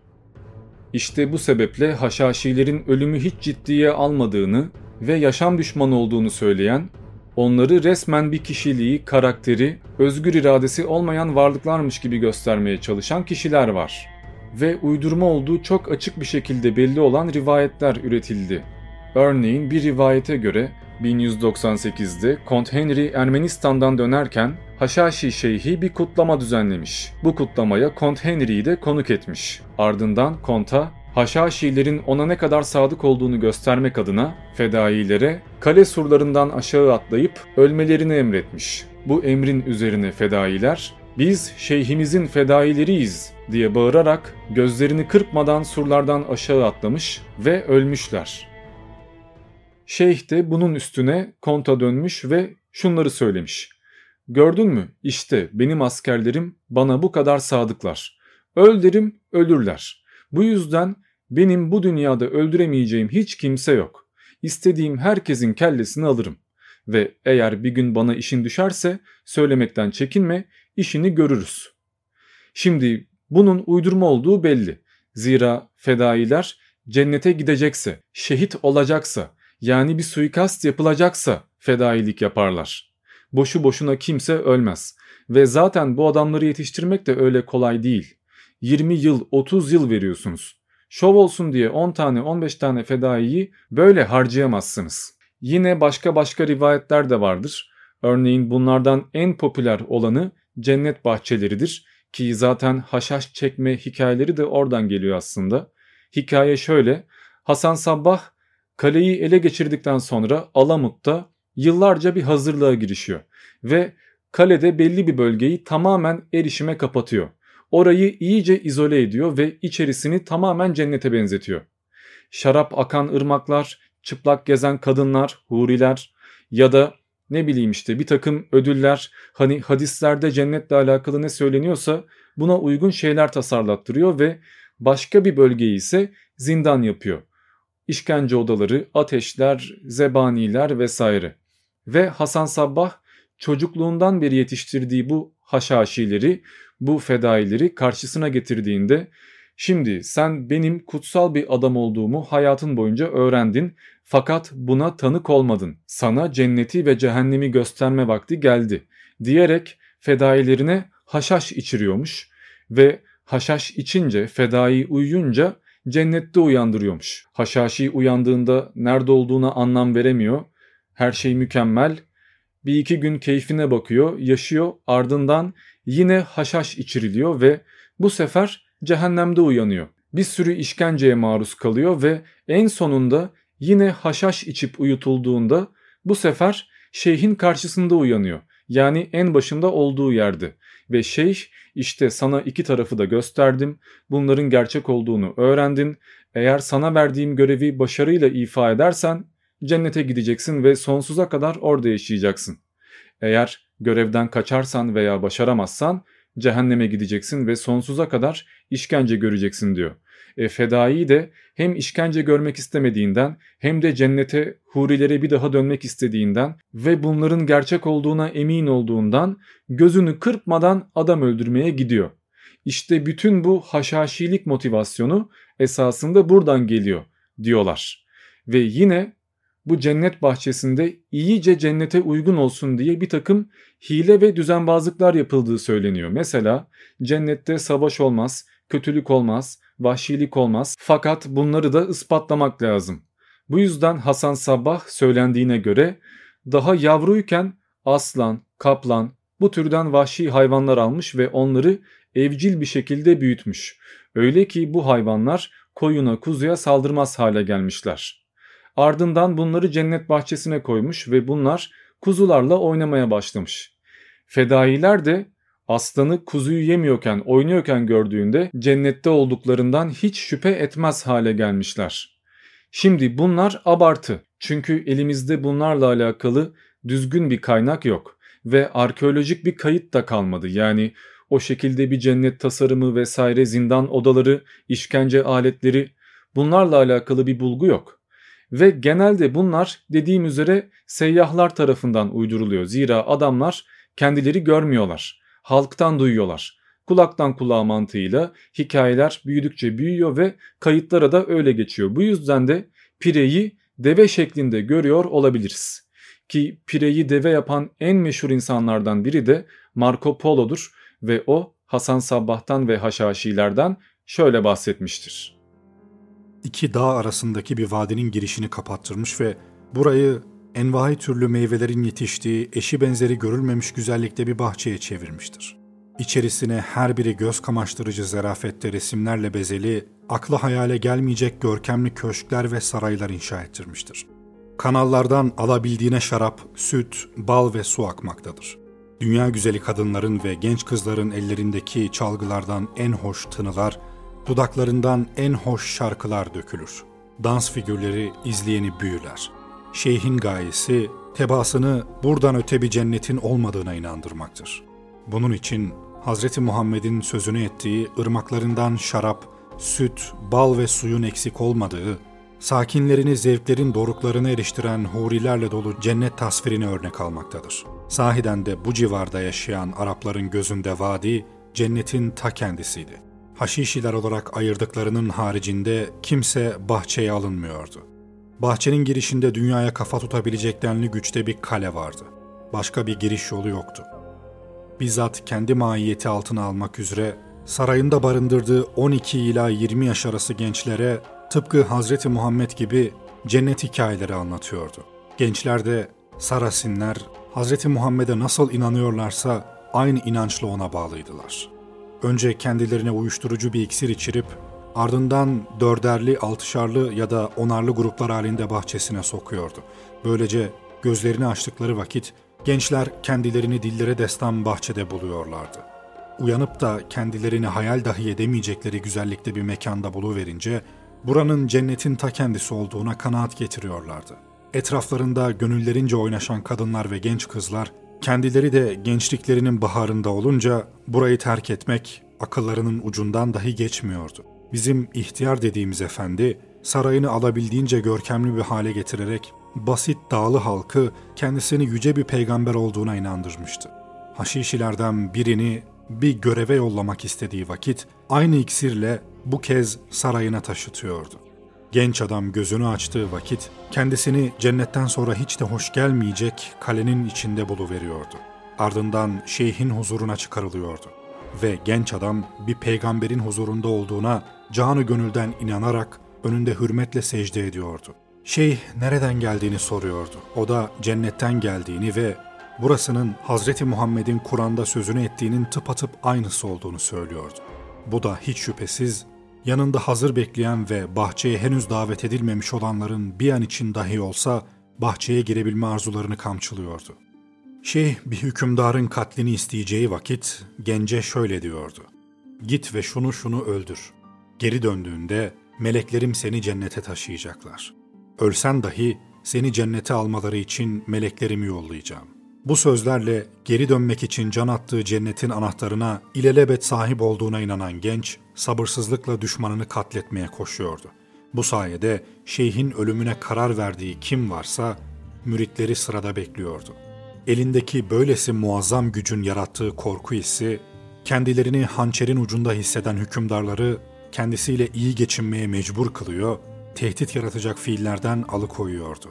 İşte bu sebeple haşhaşilerin ölümü hiç ciddiye almadığını ve yaşam düşmanı olduğunu söyleyen, onları resmen bir kişiliği, karakteri, özgür iradesi olmayan varlıklarmış gibi göstermeye çalışan kişiler var. Ve uydurma olduğu çok açık bir şekilde belli olan rivayetler üretildi. Örneğin bir rivayete göre 1198'de Kont Henry Ermenistan'dan dönerken Haşhaşi Şeyhi bir kutlama düzenlemiş. Bu kutlamaya Kont Henry'yi de konuk etmiş. Ardından Kont'a Haşhaşilerin ona ne kadar sadık olduğunu göstermek adına fedailere kale surlarından aşağı atlayıp ölmelerini emretmiş. Bu emrin üzerine fedailer biz şeyhimizin fedaileriyiz diye bağırarak gözlerini kırpmadan surlardan aşağı atlamış ve ölmüşler. Şeyh de bunun üstüne konta dönmüş ve şunları söylemiş. Gördün mü işte benim askerlerim bana bu kadar sadıklar. Öl derim ölürler. Bu yüzden benim bu dünyada öldüremeyeceğim hiç kimse yok. İstediğim herkesin kellesini alırım. Ve eğer bir gün bana işin düşerse söylemekten çekinme işini görürüz. Şimdi bunun uydurma olduğu belli. Zira fedailer cennete gidecekse, şehit olacaksa, yani bir suikast yapılacaksa fedailik yaparlar. Boşu boşuna kimse ölmez. Ve zaten bu adamları yetiştirmek de öyle kolay değil. 20 yıl 30 yıl veriyorsunuz. Şov olsun diye 10 tane 15 tane fedaiyi böyle harcayamazsınız. Yine başka başka rivayetler de vardır. Örneğin bunlardan en popüler olanı cennet bahçeleridir ki zaten haşhaş çekme hikayeleri de oradan geliyor aslında. Hikaye şöyle. Hasan Sabbah kaleyi ele geçirdikten sonra Alamut'ta yıllarca bir hazırlığa girişiyor ve kalede belli bir bölgeyi tamamen erişime kapatıyor. Orayı iyice izole ediyor ve içerisini tamamen cennete benzetiyor. Şarap akan ırmaklar, çıplak gezen kadınlar, huriler ya da ne bileyim işte bir takım ödüller hani hadislerde cennetle alakalı ne söyleniyorsa buna uygun şeyler tasarlattırıyor ve başka bir bölgeyi ise zindan yapıyor işkence odaları, ateşler, zebaniler vesaire. Ve Hasan Sabbah çocukluğundan beri yetiştirdiği bu haşhaşileri, bu fedaileri karşısına getirdiğinde şimdi sen benim kutsal bir adam olduğumu hayatın boyunca öğrendin fakat buna tanık olmadın. Sana cenneti ve cehennemi gösterme vakti geldi diyerek fedailerine haşhaş içiriyormuş ve haşhaş içince fedai uyuyunca cennette uyandırıyormuş. Haşhaşi uyandığında nerede olduğuna anlam veremiyor. Her şey mükemmel. Bir iki gün keyfine bakıyor, yaşıyor. Ardından yine haşhaş içiriliyor ve bu sefer cehennemde uyanıyor. Bir sürü işkenceye maruz kalıyor ve en sonunda yine haşhaş içip uyutulduğunda bu sefer şeyhin karşısında uyanıyor. Yani en başında olduğu yerde ve şeyh işte sana iki tarafı da gösterdim. Bunların gerçek olduğunu öğrendin. Eğer sana verdiğim görevi başarıyla ifa edersen cennete gideceksin ve sonsuza kadar orada yaşayacaksın. Eğer görevden kaçarsan veya başaramazsan cehenneme gideceksin ve sonsuza kadar işkence göreceksin diyor. E, fedai de hem işkence görmek istemediğinden hem de cennete hurilere bir daha dönmek istediğinden ve bunların gerçek olduğuna emin olduğundan gözünü kırpmadan adam öldürmeye gidiyor. İşte bütün bu haşhaşilik motivasyonu esasında buradan geliyor diyorlar. Ve yine bu cennet bahçesinde iyice cennete uygun olsun diye bir takım hile ve düzenbazlıklar yapıldığı söyleniyor. Mesela cennette savaş olmaz, kötülük olmaz, vahşilik olmaz fakat bunları da ispatlamak lazım. Bu yüzden Hasan Sabbah söylendiğine göre daha yavruyken aslan, kaplan bu türden vahşi hayvanlar almış ve onları evcil bir şekilde büyütmüş. Öyle ki bu hayvanlar koyuna kuzuya saldırmaz hale gelmişler. Ardından bunları cennet bahçesine koymuş ve bunlar kuzularla oynamaya başlamış. Fedailer de aslanı kuzuyu yemiyorken oynuyorken gördüğünde cennette olduklarından hiç şüphe etmez hale gelmişler. Şimdi bunlar abartı çünkü elimizde bunlarla alakalı düzgün bir kaynak yok ve arkeolojik bir kayıt da kalmadı. Yani o şekilde bir cennet tasarımı vesaire zindan odaları, işkence aletleri bunlarla alakalı bir bulgu yok. Ve genelde bunlar dediğim üzere seyyahlar tarafından uyduruluyor. Zira adamlar kendileri görmüyorlar. Halktan duyuyorlar. Kulaktan kulağa mantığıyla hikayeler büyüdükçe büyüyor ve kayıtlara da öyle geçiyor. Bu yüzden de pireyi deve şeklinde görüyor olabiliriz. Ki pireyi deve yapan en meşhur insanlardan biri de Marco Polo'dur ve o Hasan Sabbah'tan ve Haşhaşilerden şöyle bahsetmiştir.
İki dağ arasındaki bir vadinin girişini kapattırmış ve burayı envai türlü meyvelerin yetiştiği eşi benzeri görülmemiş güzellikte bir bahçeye çevirmiştir. İçerisine her biri göz kamaştırıcı zerafette resimlerle bezeli, akla hayale gelmeyecek görkemli köşkler ve saraylar inşa ettirmiştir. Kanallardan alabildiğine şarap, süt, bal ve su akmaktadır. Dünya güzeli kadınların ve genç kızların ellerindeki çalgılardan en hoş tınılar, dudaklarından en hoş şarkılar dökülür. Dans figürleri izleyeni büyüler. Şeyhin gayesi, tebasını buradan öte bir cennetin olmadığına inandırmaktır. Bunun için Hz. Muhammed'in sözünü ettiği ırmaklarından şarap, süt, bal ve suyun eksik olmadığı, sakinlerini zevklerin doruklarına eriştiren hurilerle dolu cennet tasvirini örnek almaktadır. Sahiden de bu civarda yaşayan Arapların gözünde vadi, cennetin ta kendisiydi. Haşişiler olarak ayırdıklarının haricinde kimse bahçeye alınmıyordu. Bahçenin girişinde dünyaya kafa tutabilecek denli güçte bir kale vardı. Başka bir giriş yolu yoktu. Bizzat kendi mahiyeti altına almak üzere sarayında barındırdığı 12 ila 20 yaş arası gençlere tıpkı Hazreti Muhammed gibi cennet hikayeleri anlatıyordu. Gençler de Sarasinler Hz. Muhammed'e nasıl inanıyorlarsa aynı inançla ona bağlıydılar. Önce kendilerine uyuşturucu bir iksir içirip ardından dörderli, altışarlı ya da onarlı gruplar halinde bahçesine sokuyordu. Böylece gözlerini açtıkları vakit gençler kendilerini dillere destan bahçede buluyorlardı. Uyanıp da kendilerini hayal dahi edemeyecekleri güzellikte bir mekanda buluverince buranın cennetin ta kendisi olduğuna kanaat getiriyorlardı. Etraflarında gönüllerince oynaşan kadınlar ve genç kızlar, kendileri de gençliklerinin baharında olunca burayı terk etmek akıllarının ucundan dahi geçmiyordu. Bizim ihtiyar dediğimiz efendi, sarayını alabildiğince görkemli bir hale getirerek basit dağlı halkı kendisini yüce bir peygamber olduğuna inandırmıştı. Haşişilerden birini bir göreve yollamak istediği vakit aynı iksirle bu kez sarayına taşıtıyordu. Genç adam gözünü açtığı vakit kendisini cennetten sonra hiç de hoş gelmeyecek kalenin içinde buluveriyordu. Ardından şeyhin huzuruna çıkarılıyordu. Ve genç adam bir peygamberin huzurunda olduğuna canı gönülden inanarak önünde hürmetle secde ediyordu. Şeyh nereden geldiğini soruyordu. O da cennetten geldiğini ve burasının Hazreti Muhammed'in Kur'an'da sözünü ettiğinin tıpatıp aynısı olduğunu söylüyordu. Bu da hiç şüphesiz yanında hazır bekleyen ve bahçeye henüz davet edilmemiş olanların bir an için dahi olsa bahçeye girebilme arzularını kamçılıyordu. Şeyh bir hükümdarın katlini isteyeceği vakit gence şöyle diyordu. Git ve şunu şunu öldür. Geri döndüğünde meleklerim seni cennete taşıyacaklar. Ölsen dahi seni cennete almaları için meleklerimi yollayacağım. Bu sözlerle geri dönmek için can attığı cennetin anahtarına ilelebet sahip olduğuna inanan genç, sabırsızlıkla düşmanını katletmeye koşuyordu. Bu sayede şeyhin ölümüne karar verdiği kim varsa müritleri sırada bekliyordu. Elindeki böylesi muazzam gücün yarattığı korku hissi, kendilerini hançerin ucunda hisseden hükümdarları kendisiyle iyi geçinmeye mecbur kılıyor, tehdit yaratacak fiillerden alıkoyuyordu.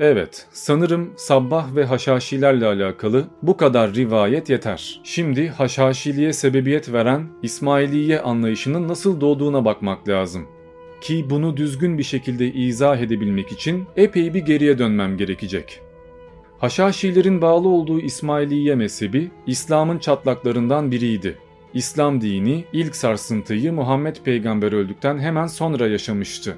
Evet, sanırım Sabbah ve Haşhaşilerle alakalı bu kadar rivayet yeter. Şimdi Haşhaşiliğe sebebiyet veren İsmailiye anlayışının nasıl doğduğuna bakmak lazım. Ki bunu düzgün bir şekilde izah edebilmek için epey bir geriye dönmem gerekecek. Haşhaşilerin bağlı olduğu İsmailiye mezhebi İslam'ın çatlaklarından biriydi. İslam dini ilk sarsıntıyı Muhammed peygamber öldükten hemen sonra yaşamıştı.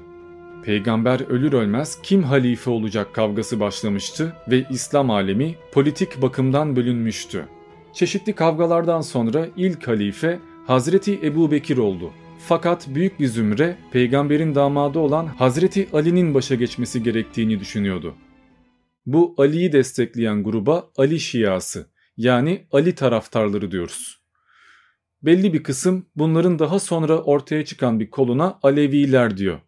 Peygamber ölür ölmez kim halife olacak kavgası başlamıştı ve İslam alemi politik bakımdan bölünmüştü. Çeşitli kavgalardan sonra ilk halife Hazreti Ebu Bekir oldu. Fakat büyük bir zümre peygamberin damadı olan Hazreti Ali'nin başa geçmesi gerektiğini düşünüyordu. Bu Ali'yi destekleyen gruba Ali Şiası yani Ali taraftarları diyoruz. Belli bir kısım bunların daha sonra ortaya çıkan bir koluna Aleviler diyor.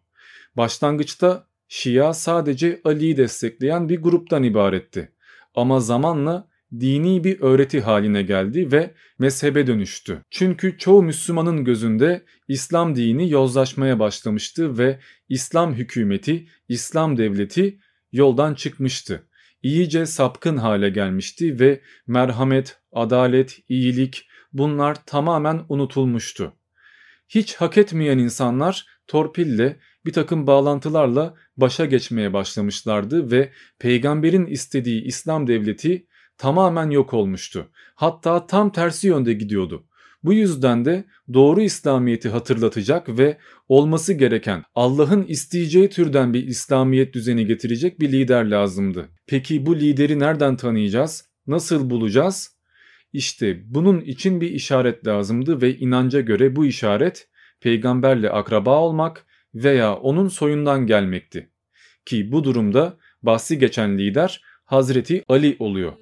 Başlangıçta Şia sadece Ali'yi destekleyen bir gruptan ibaretti. Ama zamanla dini bir öğreti haline geldi ve mezhebe dönüştü. Çünkü çoğu Müslümanın gözünde İslam dini yozlaşmaya başlamıştı ve İslam hükümeti, İslam devleti yoldan çıkmıştı. İyice sapkın hale gelmişti ve merhamet, adalet, iyilik bunlar tamamen unutulmuştu. Hiç hak etmeyen insanlar torpille bir takım bağlantılarla başa geçmeye başlamışlardı ve peygamberin istediği İslam devleti tamamen yok olmuştu. Hatta tam tersi yönde gidiyordu. Bu yüzden de doğru İslamiyet'i hatırlatacak ve olması gereken Allah'ın isteyeceği türden bir İslamiyet düzeni getirecek bir lider lazımdı. Peki bu lideri nereden tanıyacağız? Nasıl bulacağız? İşte bunun için bir işaret lazımdı ve inanca göre bu işaret peygamberle akraba olmak veya onun soyundan gelmekti. Ki bu durumda bahsi geçen lider Hazreti Ali oluyor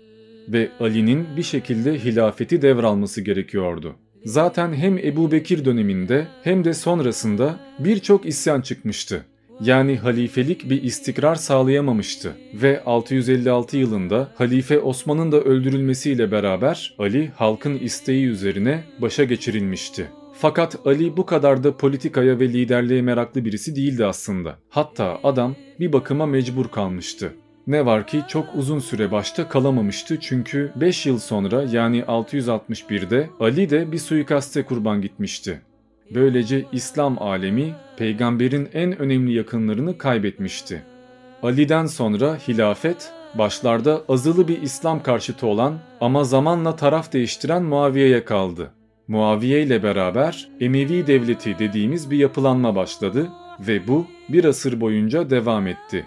ve Ali'nin bir şekilde hilafeti devralması gerekiyordu. Zaten hem Ebu Bekir döneminde hem de sonrasında birçok isyan çıkmıştı. Yani halifelik bir istikrar sağlayamamıştı ve 656 yılında Halife Osman'ın da öldürülmesiyle beraber Ali halkın isteği üzerine başa geçirilmişti. Fakat Ali bu kadar da politikaya ve liderliğe meraklı birisi değildi aslında. Hatta adam bir bakıma mecbur kalmıştı. Ne var ki çok uzun süre başta kalamamıştı çünkü 5 yıl sonra yani 661'de Ali de bir suikaste kurban gitmişti. Böylece İslam alemi peygamberin en önemli yakınlarını kaybetmişti. Ali'den sonra hilafet başlarda azılı bir İslam karşıtı olan ama zamanla taraf değiştiren Muaviye'ye kaldı. Muaviye ile beraber Emevi devleti dediğimiz bir yapılanma başladı ve bu bir asır boyunca devam etti.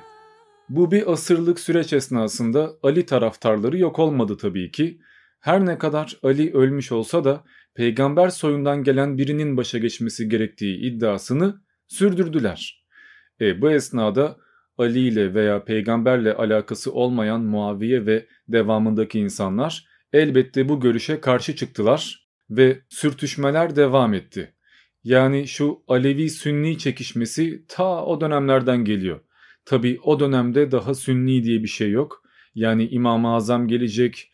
Bu bir asırlık süreç esnasında Ali taraftarları yok olmadı tabii ki. Her ne kadar Ali ölmüş olsa da peygamber soyundan gelen birinin başa geçmesi gerektiği iddiasını sürdürdüler. E, bu esnada Ali ile veya peygamberle alakası olmayan Muaviye ve devamındaki insanlar elbette bu görüşe karşı çıktılar ve sürtüşmeler devam etti. Yani şu Alevi-Sünni çekişmesi ta o dönemlerden geliyor. Tabi o dönemde daha Sünni diye bir şey yok. Yani İmam-ı Azam gelecek,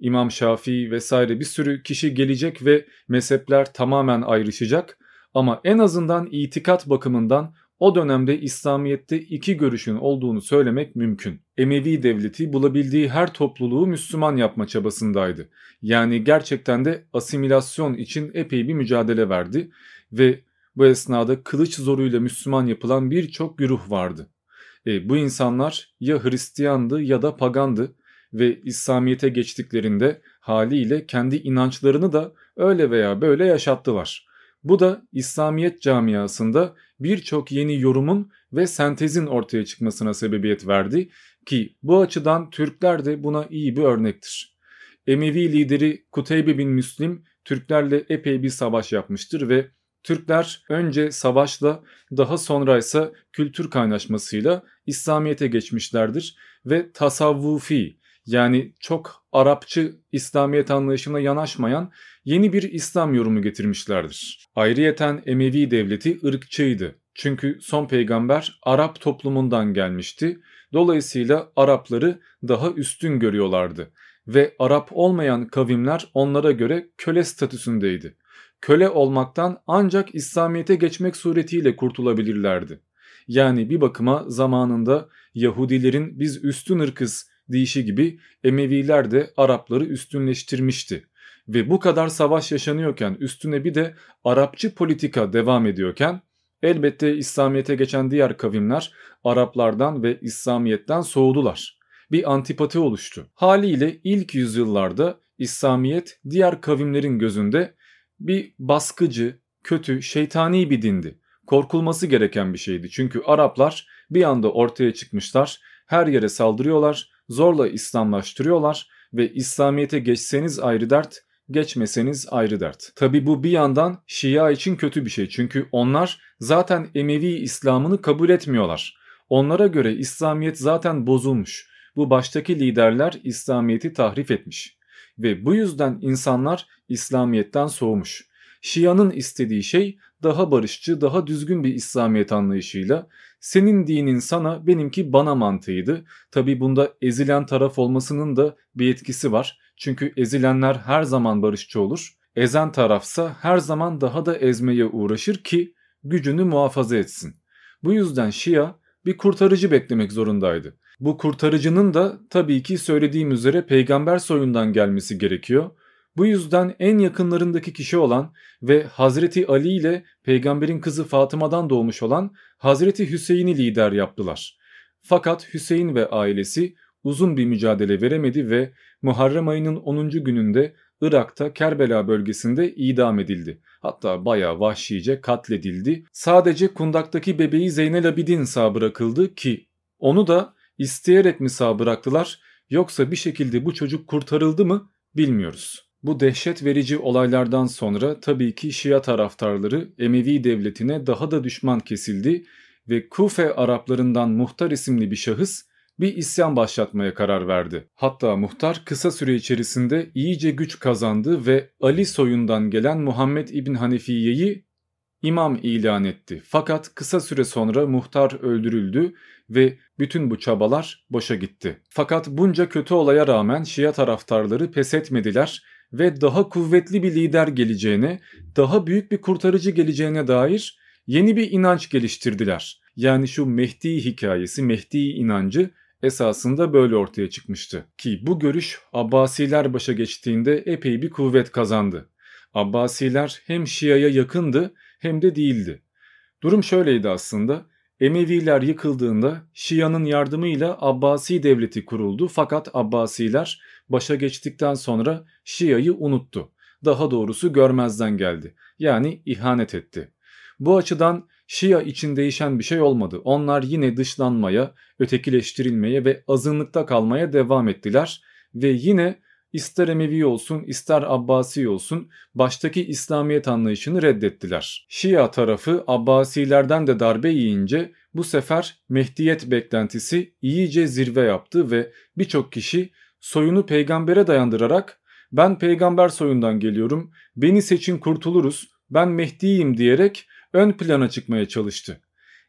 İmam Şafii vesaire bir sürü kişi gelecek ve mezhepler tamamen ayrışacak. Ama en azından itikat bakımından o dönemde İslamiyet'te iki görüşün olduğunu söylemek mümkün. Emevi devleti bulabildiği her topluluğu Müslüman yapma çabasındaydı. Yani gerçekten de asimilasyon için epey bir mücadele verdi ve bu esnada kılıç zoruyla Müslüman yapılan birçok güruh vardı. E, bu insanlar ya Hristiyandı ya da pagandı ve İslamiyet'e geçtiklerinde haliyle kendi inançlarını da öyle veya böyle yaşattılar. Bu da İslamiyet camiasında birçok yeni yorumun ve sentezin ortaya çıkmasına sebebiyet verdi ki bu açıdan Türkler de buna iyi bir örnektir. Emevi lideri Kuteybe bin Müslim Türklerle epey bir savaş yapmıştır ve Türkler önce savaşla daha sonra ise kültür kaynaşmasıyla İslamiyet'e geçmişlerdir ve tasavvufi yani çok Arapçı İslamiyet anlayışına yanaşmayan yeni bir İslam yorumu getirmişlerdir. Ayrıyeten Emevi devleti ırkçıydı. Çünkü son peygamber Arap toplumundan gelmişti. Dolayısıyla Arapları daha üstün görüyorlardı ve Arap olmayan kavimler onlara göre köle statüsündeydi. köle olmaktan ancak İslamiyet'e geçmek suretiyle kurtulabilirlerdi. Yani bir bakıma zamanında Yahudilerin biz üstün ırkız deyişi gibi Emeviler de Arapları üstünleştirmişti. Ve bu kadar savaş yaşanıyorken üstüne bir de Arapçı politika devam ediyorken elbette İslamiyet'e geçen diğer kavimler Araplardan ve İslamiyet'ten soğudular. Bir antipati oluştu. Haliyle ilk yüzyıllarda İslamiyet diğer kavimlerin gözünde bir baskıcı, kötü, şeytani bir dindi. Korkulması gereken bir şeydi. Çünkü Araplar bir anda ortaya çıkmışlar, her yere saldırıyorlar, zorla İslamlaştırıyorlar ve İslamiyet'e geçseniz ayrı dert, geçmeseniz ayrı dert. Tabi bu bir yandan Şia için kötü bir şey çünkü onlar zaten Emevi İslam'ını kabul etmiyorlar. Onlara göre İslamiyet zaten bozulmuş. Bu baştaki liderler İslamiyet'i tahrif etmiş. Ve bu yüzden insanlar İslamiyet'ten soğumuş. Şia'nın istediği şey daha barışçı, daha düzgün bir İslamiyet anlayışıyla senin dinin sana, benimki bana mantığıydı. Tabi bunda ezilen taraf olmasının da bir etkisi var. Çünkü ezilenler her zaman barışçı olur. Ezen tarafsa her zaman daha da ezmeye uğraşır ki gücünü muhafaza etsin. Bu yüzden Şia bir kurtarıcı beklemek zorundaydı. Bu kurtarıcının da tabii ki söylediğim üzere peygamber soyundan gelmesi gerekiyor. Bu yüzden en yakınlarındaki kişi olan ve Hazreti Ali ile peygamberin kızı Fatıma'dan doğmuş olan Hazreti Hüseyin'i lider yaptılar. Fakat Hüseyin ve ailesi uzun bir mücadele veremedi ve Muharrem ayının 10. gününde Irak'ta Kerbela bölgesinde idam edildi. Hatta bayağı vahşice katledildi. Sadece kundaktaki bebeği Zeynel Abidin sağ bırakıldı ki onu da isteyerek mi sağ bıraktılar yoksa bir şekilde bu çocuk kurtarıldı mı bilmiyoruz. Bu dehşet verici olaylardan sonra tabii ki Şia taraftarları Emevi devletine daha da düşman kesildi ve Kufe Araplarından Muhtar isimli bir şahıs bir isyan başlatmaya karar verdi. Hatta muhtar kısa süre içerisinde iyice güç kazandı ve Ali soyundan gelen Muhammed İbn Hanefiye'yi imam ilan etti. Fakat kısa süre sonra muhtar öldürüldü ve bütün bu çabalar boşa gitti. Fakat bunca kötü olaya rağmen Şia taraftarları pes etmediler ve daha kuvvetli bir lider geleceğine, daha büyük bir kurtarıcı geleceğine dair yeni bir inanç geliştirdiler. Yani şu Mehdi hikayesi, Mehdi inancı esasında böyle ortaya çıkmıştı. Ki bu görüş Abbasiler başa geçtiğinde epey bir kuvvet kazandı. Abbasiler hem Şia'ya yakındı hem de değildi. Durum şöyleydi aslında. Emeviler yıkıldığında Şia'nın yardımıyla Abbasi devleti kuruldu fakat Abbasiler başa geçtikten sonra Şia'yı unuttu. Daha doğrusu görmezden geldi. Yani ihanet etti. Bu açıdan Şia için değişen bir şey olmadı. Onlar yine dışlanmaya, ötekileştirilmeye ve azınlıkta kalmaya devam ettiler ve yine ister Emevi olsun ister Abbasi olsun baştaki İslamiyet anlayışını reddettiler. Şia tarafı Abbasilerden de darbe yiyince bu sefer Mehdiyet beklentisi iyice zirve yaptı ve birçok kişi soyunu peygambere dayandırarak ben peygamber soyundan geliyorum, beni seçin kurtuluruz, ben Mehdi'yim diyerek ön plana çıkmaya çalıştı.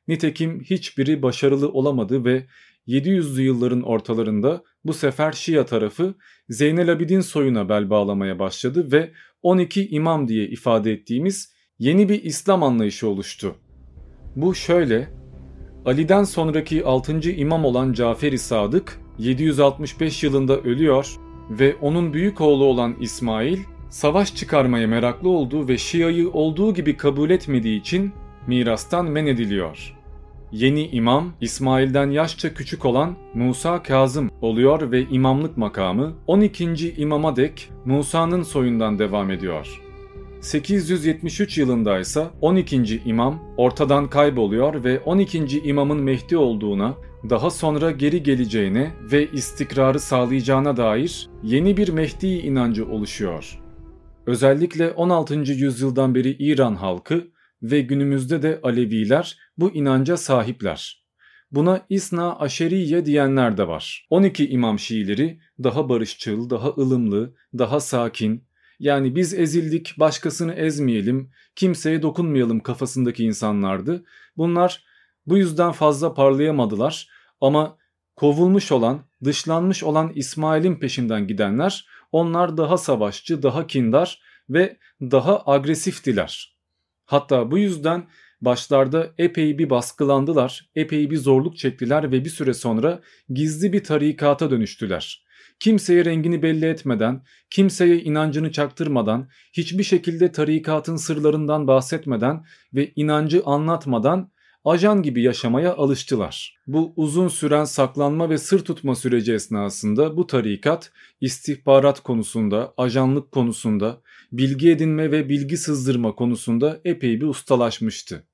Nitekim hiçbiri başarılı olamadı ve 700'lü yılların ortalarında bu sefer Şia tarafı Zeynel Abidin soyuna bel bağlamaya başladı ve 12 imam diye ifade ettiğimiz yeni bir İslam anlayışı oluştu. Bu şöyle, Ali'den sonraki 6. imam olan Cafer-i Sadık 765 yılında ölüyor ve onun büyük oğlu olan İsmail savaş çıkarmaya meraklı olduğu ve Şia'yı olduğu gibi kabul etmediği için mirastan men ediliyor. Yeni imam İsmail'den yaşça küçük olan Musa Kazım oluyor ve imamlık makamı 12. imama dek Musa'nın soyundan devam ediyor. 873 yılında ise 12. imam ortadan kayboluyor ve 12. imamın Mehdi olduğuna, daha sonra geri geleceğine ve istikrarı sağlayacağına dair yeni bir Mehdi inancı oluşuyor. Özellikle 16. yüzyıldan beri İran halkı ve günümüzde de Aleviler bu inanca sahipler. Buna İsna Aşeriye diyenler de var. 12 imam Şiileri daha barışçıl, daha ılımlı, daha sakin, yani biz ezildik başkasını ezmeyelim, kimseye dokunmayalım kafasındaki insanlardı. Bunlar bu yüzden fazla parlayamadılar ama kovulmuş olan, dışlanmış olan İsmail'in peşinden gidenler onlar daha savaşçı, daha kindar ve daha agresiftiler. Hatta bu yüzden başlarda epey bir baskılandılar, epey bir zorluk çektiler ve bir süre sonra gizli bir tarikata dönüştüler. Kimseye rengini belli etmeden, kimseye inancını çaktırmadan, hiçbir şekilde tarikatın sırlarından bahsetmeden ve inancı anlatmadan ajan gibi yaşamaya alıştılar. Bu uzun süren saklanma ve sır tutma süreci esnasında bu tarikat istihbarat konusunda, ajanlık konusunda, bilgi edinme ve bilgi sızdırma konusunda epey bir ustalaşmıştı.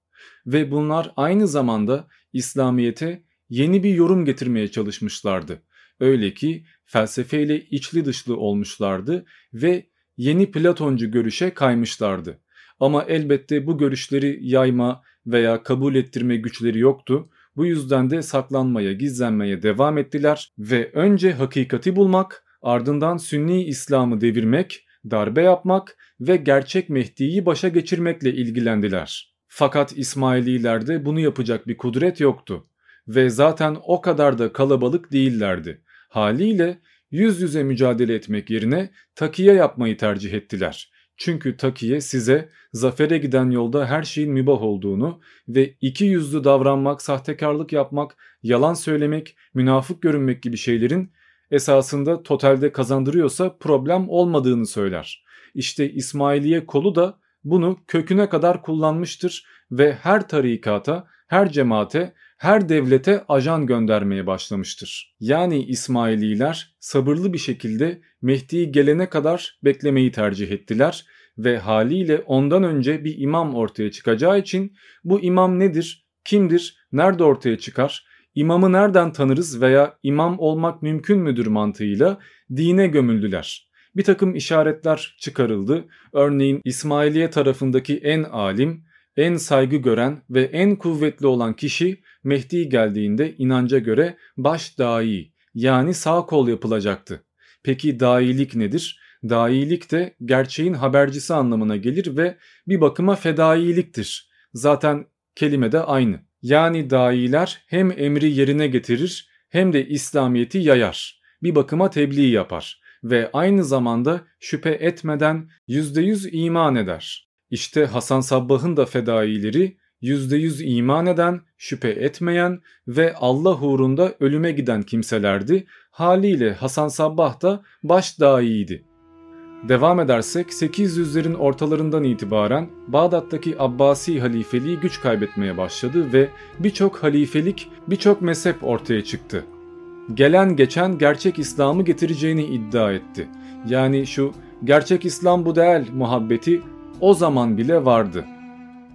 Ve bunlar aynı zamanda İslamiyet'e yeni bir yorum getirmeye çalışmışlardı. Öyle ki felsefeyle içli dışlı olmuşlardı ve yeni Platoncu görüşe kaymışlardı. Ama elbette bu görüşleri yayma veya kabul ettirme güçleri yoktu. Bu yüzden de saklanmaya, gizlenmeye devam ettiler ve önce hakikati bulmak, ardından Sünni İslam'ı devirmek, darbe yapmak ve gerçek Mehdi'yi başa geçirmekle ilgilendiler. Fakat İsmaililerde bunu yapacak bir kudret yoktu ve zaten o kadar da kalabalık değillerdi. Haliyle yüz yüze mücadele etmek yerine takiye yapmayı tercih ettiler. Çünkü takiye size zafere giden yolda her şeyin mübah olduğunu ve iki yüzlü davranmak, sahtekarlık yapmak, yalan söylemek, münafık görünmek gibi şeylerin esasında totalde kazandırıyorsa problem olmadığını söyler. İşte İsmailiye kolu da bunu köküne kadar kullanmıştır ve her tarikata, her cemaate, her devlete ajan göndermeye başlamıştır. Yani İsmaililer sabırlı bir şekilde Mehdi'yi gelene kadar beklemeyi tercih ettiler ve haliyle ondan önce bir imam ortaya çıkacağı için bu imam nedir, kimdir, nerede ortaya çıkar, imamı nereden tanırız veya imam olmak mümkün müdür mantığıyla dine gömüldüler. Bir takım işaretler çıkarıldı. Örneğin İsmailiye tarafındaki en alim, en saygı gören ve en kuvvetli olan kişi Mehdi geldiğinde inanca göre baş dahi yani sağ kol yapılacaktı. Peki dailik nedir? Dailik de gerçeğin habercisi anlamına gelir ve bir bakıma fedailiktir. Zaten kelime de aynı. Yani dailer hem emri yerine getirir hem de İslamiyet'i yayar. Bir bakıma tebliğ yapar ve aynı zamanda şüphe etmeden %100 iman eder. İşte Hasan Sabbah'ın da fedaileri %100 iman eden, şüphe etmeyen ve Allah uğrunda ölüme giden kimselerdi. Haliyle Hasan Sabbah da baş daiydi. Devam edersek 800'lerin ortalarından itibaren Bağdat'taki Abbasi halifeliği güç kaybetmeye başladı ve birçok halifelik, birçok mezhep ortaya çıktı. Gelen geçen gerçek İslam'ı getireceğini iddia etti. Yani şu gerçek İslam bu değil muhabbeti o zaman bile vardı.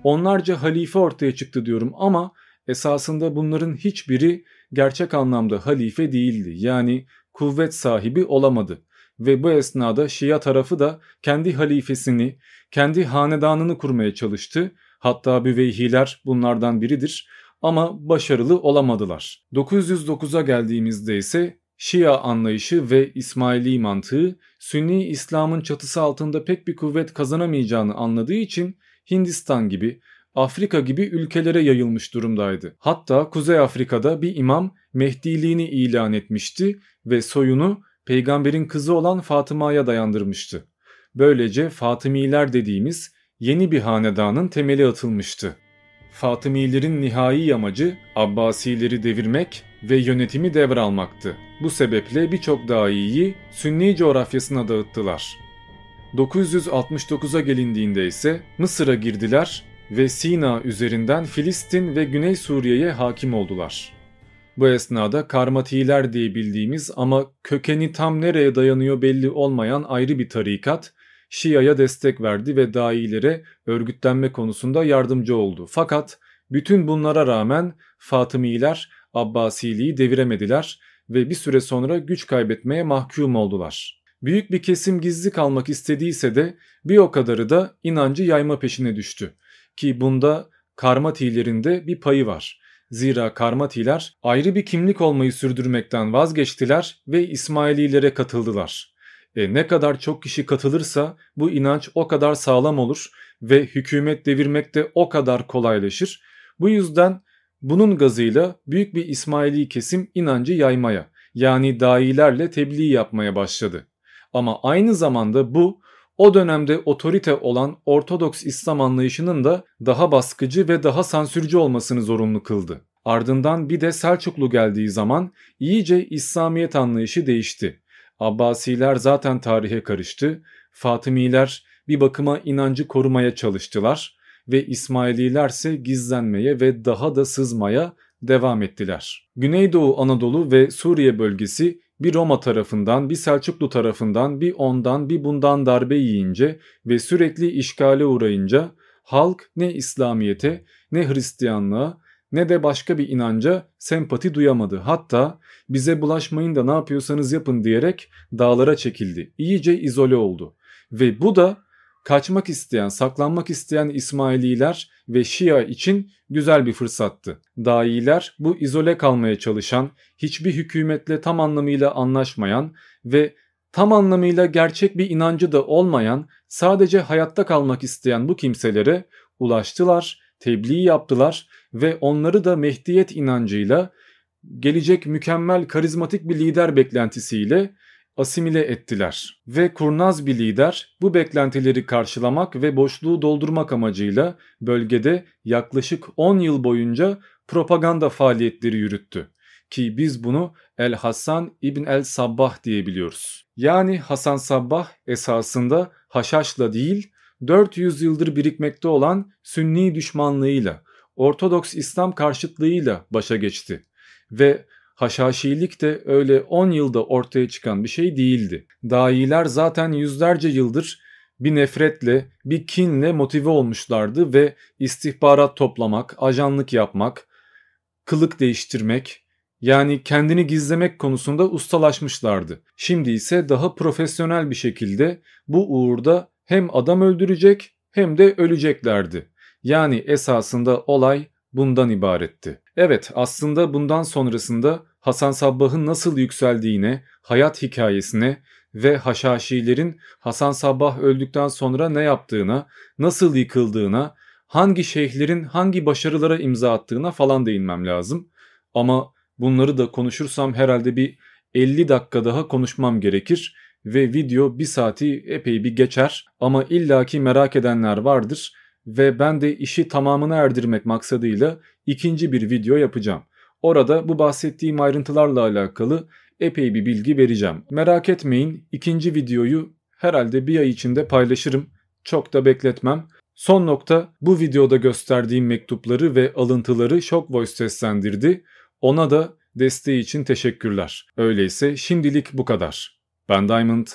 Onlarca halife ortaya çıktı diyorum ama esasında bunların hiçbiri gerçek anlamda halife değildi. Yani kuvvet sahibi olamadı ve bu esnada Şia tarafı da kendi halifesini, kendi hanedanını kurmaya çalıştı. Hatta Büveyhiler bunlardan biridir ama başarılı olamadılar. 909'a geldiğimizde ise Şia anlayışı ve İsmaili mantığı Sünni İslam'ın çatısı altında pek bir kuvvet kazanamayacağını anladığı için Hindistan gibi, Afrika gibi ülkelere yayılmış durumdaydı. Hatta Kuzey Afrika'da bir imam Mehdiliğini ilan etmişti ve soyunu peygamberin kızı olan Fatıma'ya dayandırmıştı. Böylece Fatımiler dediğimiz yeni bir hanedanın temeli atılmıştı. Fatımilerin nihai amacı Abbasileri devirmek ve yönetimi devralmaktı. Bu sebeple birçok daiyi Sünni coğrafyasına dağıttılar. 969'a gelindiğinde ise Mısır'a girdiler ve Sina üzerinden Filistin ve Güney Suriye'ye hakim oldular. Bu esnada Karmatiler diye bildiğimiz ama kökeni tam nereye dayanıyor belli olmayan ayrı bir tarikat Şia'ya destek verdi ve dailere örgütlenme konusunda yardımcı oldu. Fakat bütün bunlara rağmen Fatımiler Abbasiliği deviremediler ve bir süre sonra güç kaybetmeye mahkum oldular. Büyük bir kesim gizli kalmak istediyse de bir o kadarı da inancı yayma peşine düştü. Ki bunda Karmatilerin de bir payı var. Zira Karmatiler ayrı bir kimlik olmayı sürdürmekten vazgeçtiler ve İsmaililere katıldılar. E ne kadar çok kişi katılırsa bu inanç o kadar sağlam olur ve hükümet devirmek de o kadar kolaylaşır. Bu yüzden bunun gazıyla büyük bir İsmaili kesim inancı yaymaya yani dailerle tebliğ yapmaya başladı. Ama aynı zamanda bu o dönemde otorite olan Ortodoks İslam anlayışının da daha baskıcı ve daha sansürcü olmasını zorunlu kıldı. Ardından bir de Selçuklu geldiği zaman iyice İslamiyet anlayışı değişti. Abbasiler zaten tarihe karıştı. Fatımiler bir bakıma inancı korumaya çalıştılar ve İsmaililer ise gizlenmeye ve daha da sızmaya devam ettiler. Güneydoğu Anadolu ve Suriye bölgesi bir Roma tarafından, bir Selçuklu tarafından, bir ondan, bir bundan darbe yiyince ve sürekli işgale uğrayınca halk ne İslamiyete, ne Hristiyanlığa, ne de başka bir inanca sempati duyamadı. Hatta bize bulaşmayın da ne yapıyorsanız yapın diyerek dağlara çekildi. İyice izole oldu. Ve bu da kaçmak isteyen, saklanmak isteyen İsmaililer ve Şia için güzel bir fırsattı. Dailer bu izole kalmaya çalışan, hiçbir hükümetle tam anlamıyla anlaşmayan ve tam anlamıyla gerçek bir inancı da olmayan, sadece hayatta kalmak isteyen bu kimselere ulaştılar, tebliğ yaptılar ve onları da Mehdiyet inancıyla gelecek mükemmel karizmatik bir lider beklentisiyle asimile ettiler ve kurnaz bir lider bu beklentileri karşılamak ve boşluğu doldurmak amacıyla bölgede yaklaşık 10 yıl boyunca propaganda faaliyetleri yürüttü ki biz bunu El Hasan İbn El Sabbah diyebiliyoruz. Yani Hasan Sabbah esasında Haşhaş'la değil 400 yıldır birikmekte olan Sünni düşmanlığıyla, Ortodoks İslam karşıtlığıyla başa geçti ve Haşhaşilik de öyle 10 yılda ortaya çıkan bir şey değildi. Dahiler zaten yüzlerce yıldır bir nefretle, bir kinle motive olmuşlardı ve istihbarat toplamak, ajanlık yapmak, kılık değiştirmek, yani kendini gizlemek konusunda ustalaşmışlardı. Şimdi ise daha profesyonel bir şekilde bu uğurda hem adam öldürecek hem de öleceklerdi. Yani esasında olay bundan ibaretti. Evet aslında bundan sonrasında Hasan Sabbah'ın nasıl yükseldiğine, hayat hikayesine ve Haşhaşilerin Hasan Sabbah öldükten sonra ne yaptığına, nasıl yıkıldığına, hangi şeyhlerin hangi başarılara imza attığına falan değinmem lazım. Ama bunları da konuşursam herhalde bir 50 dakika daha konuşmam gerekir ve video bir saati epey bir geçer ama illaki merak edenler vardır ve ben de işi tamamına erdirmek maksadıyla ikinci bir video yapacağım. Orada bu bahsettiğim ayrıntılarla alakalı epey bir bilgi vereceğim. Merak etmeyin ikinci videoyu herhalde bir ay içinde paylaşırım. Çok da bekletmem. Son nokta bu videoda gösterdiğim mektupları ve alıntıları Shock Voice seslendirdi. Ona da desteği için teşekkürler. Öyleyse şimdilik bu kadar. Ben Diamond.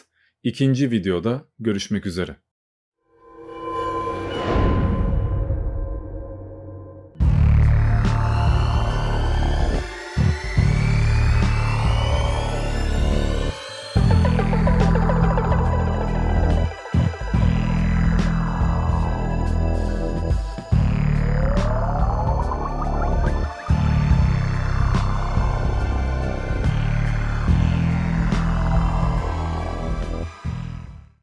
İkinci videoda görüşmek üzere.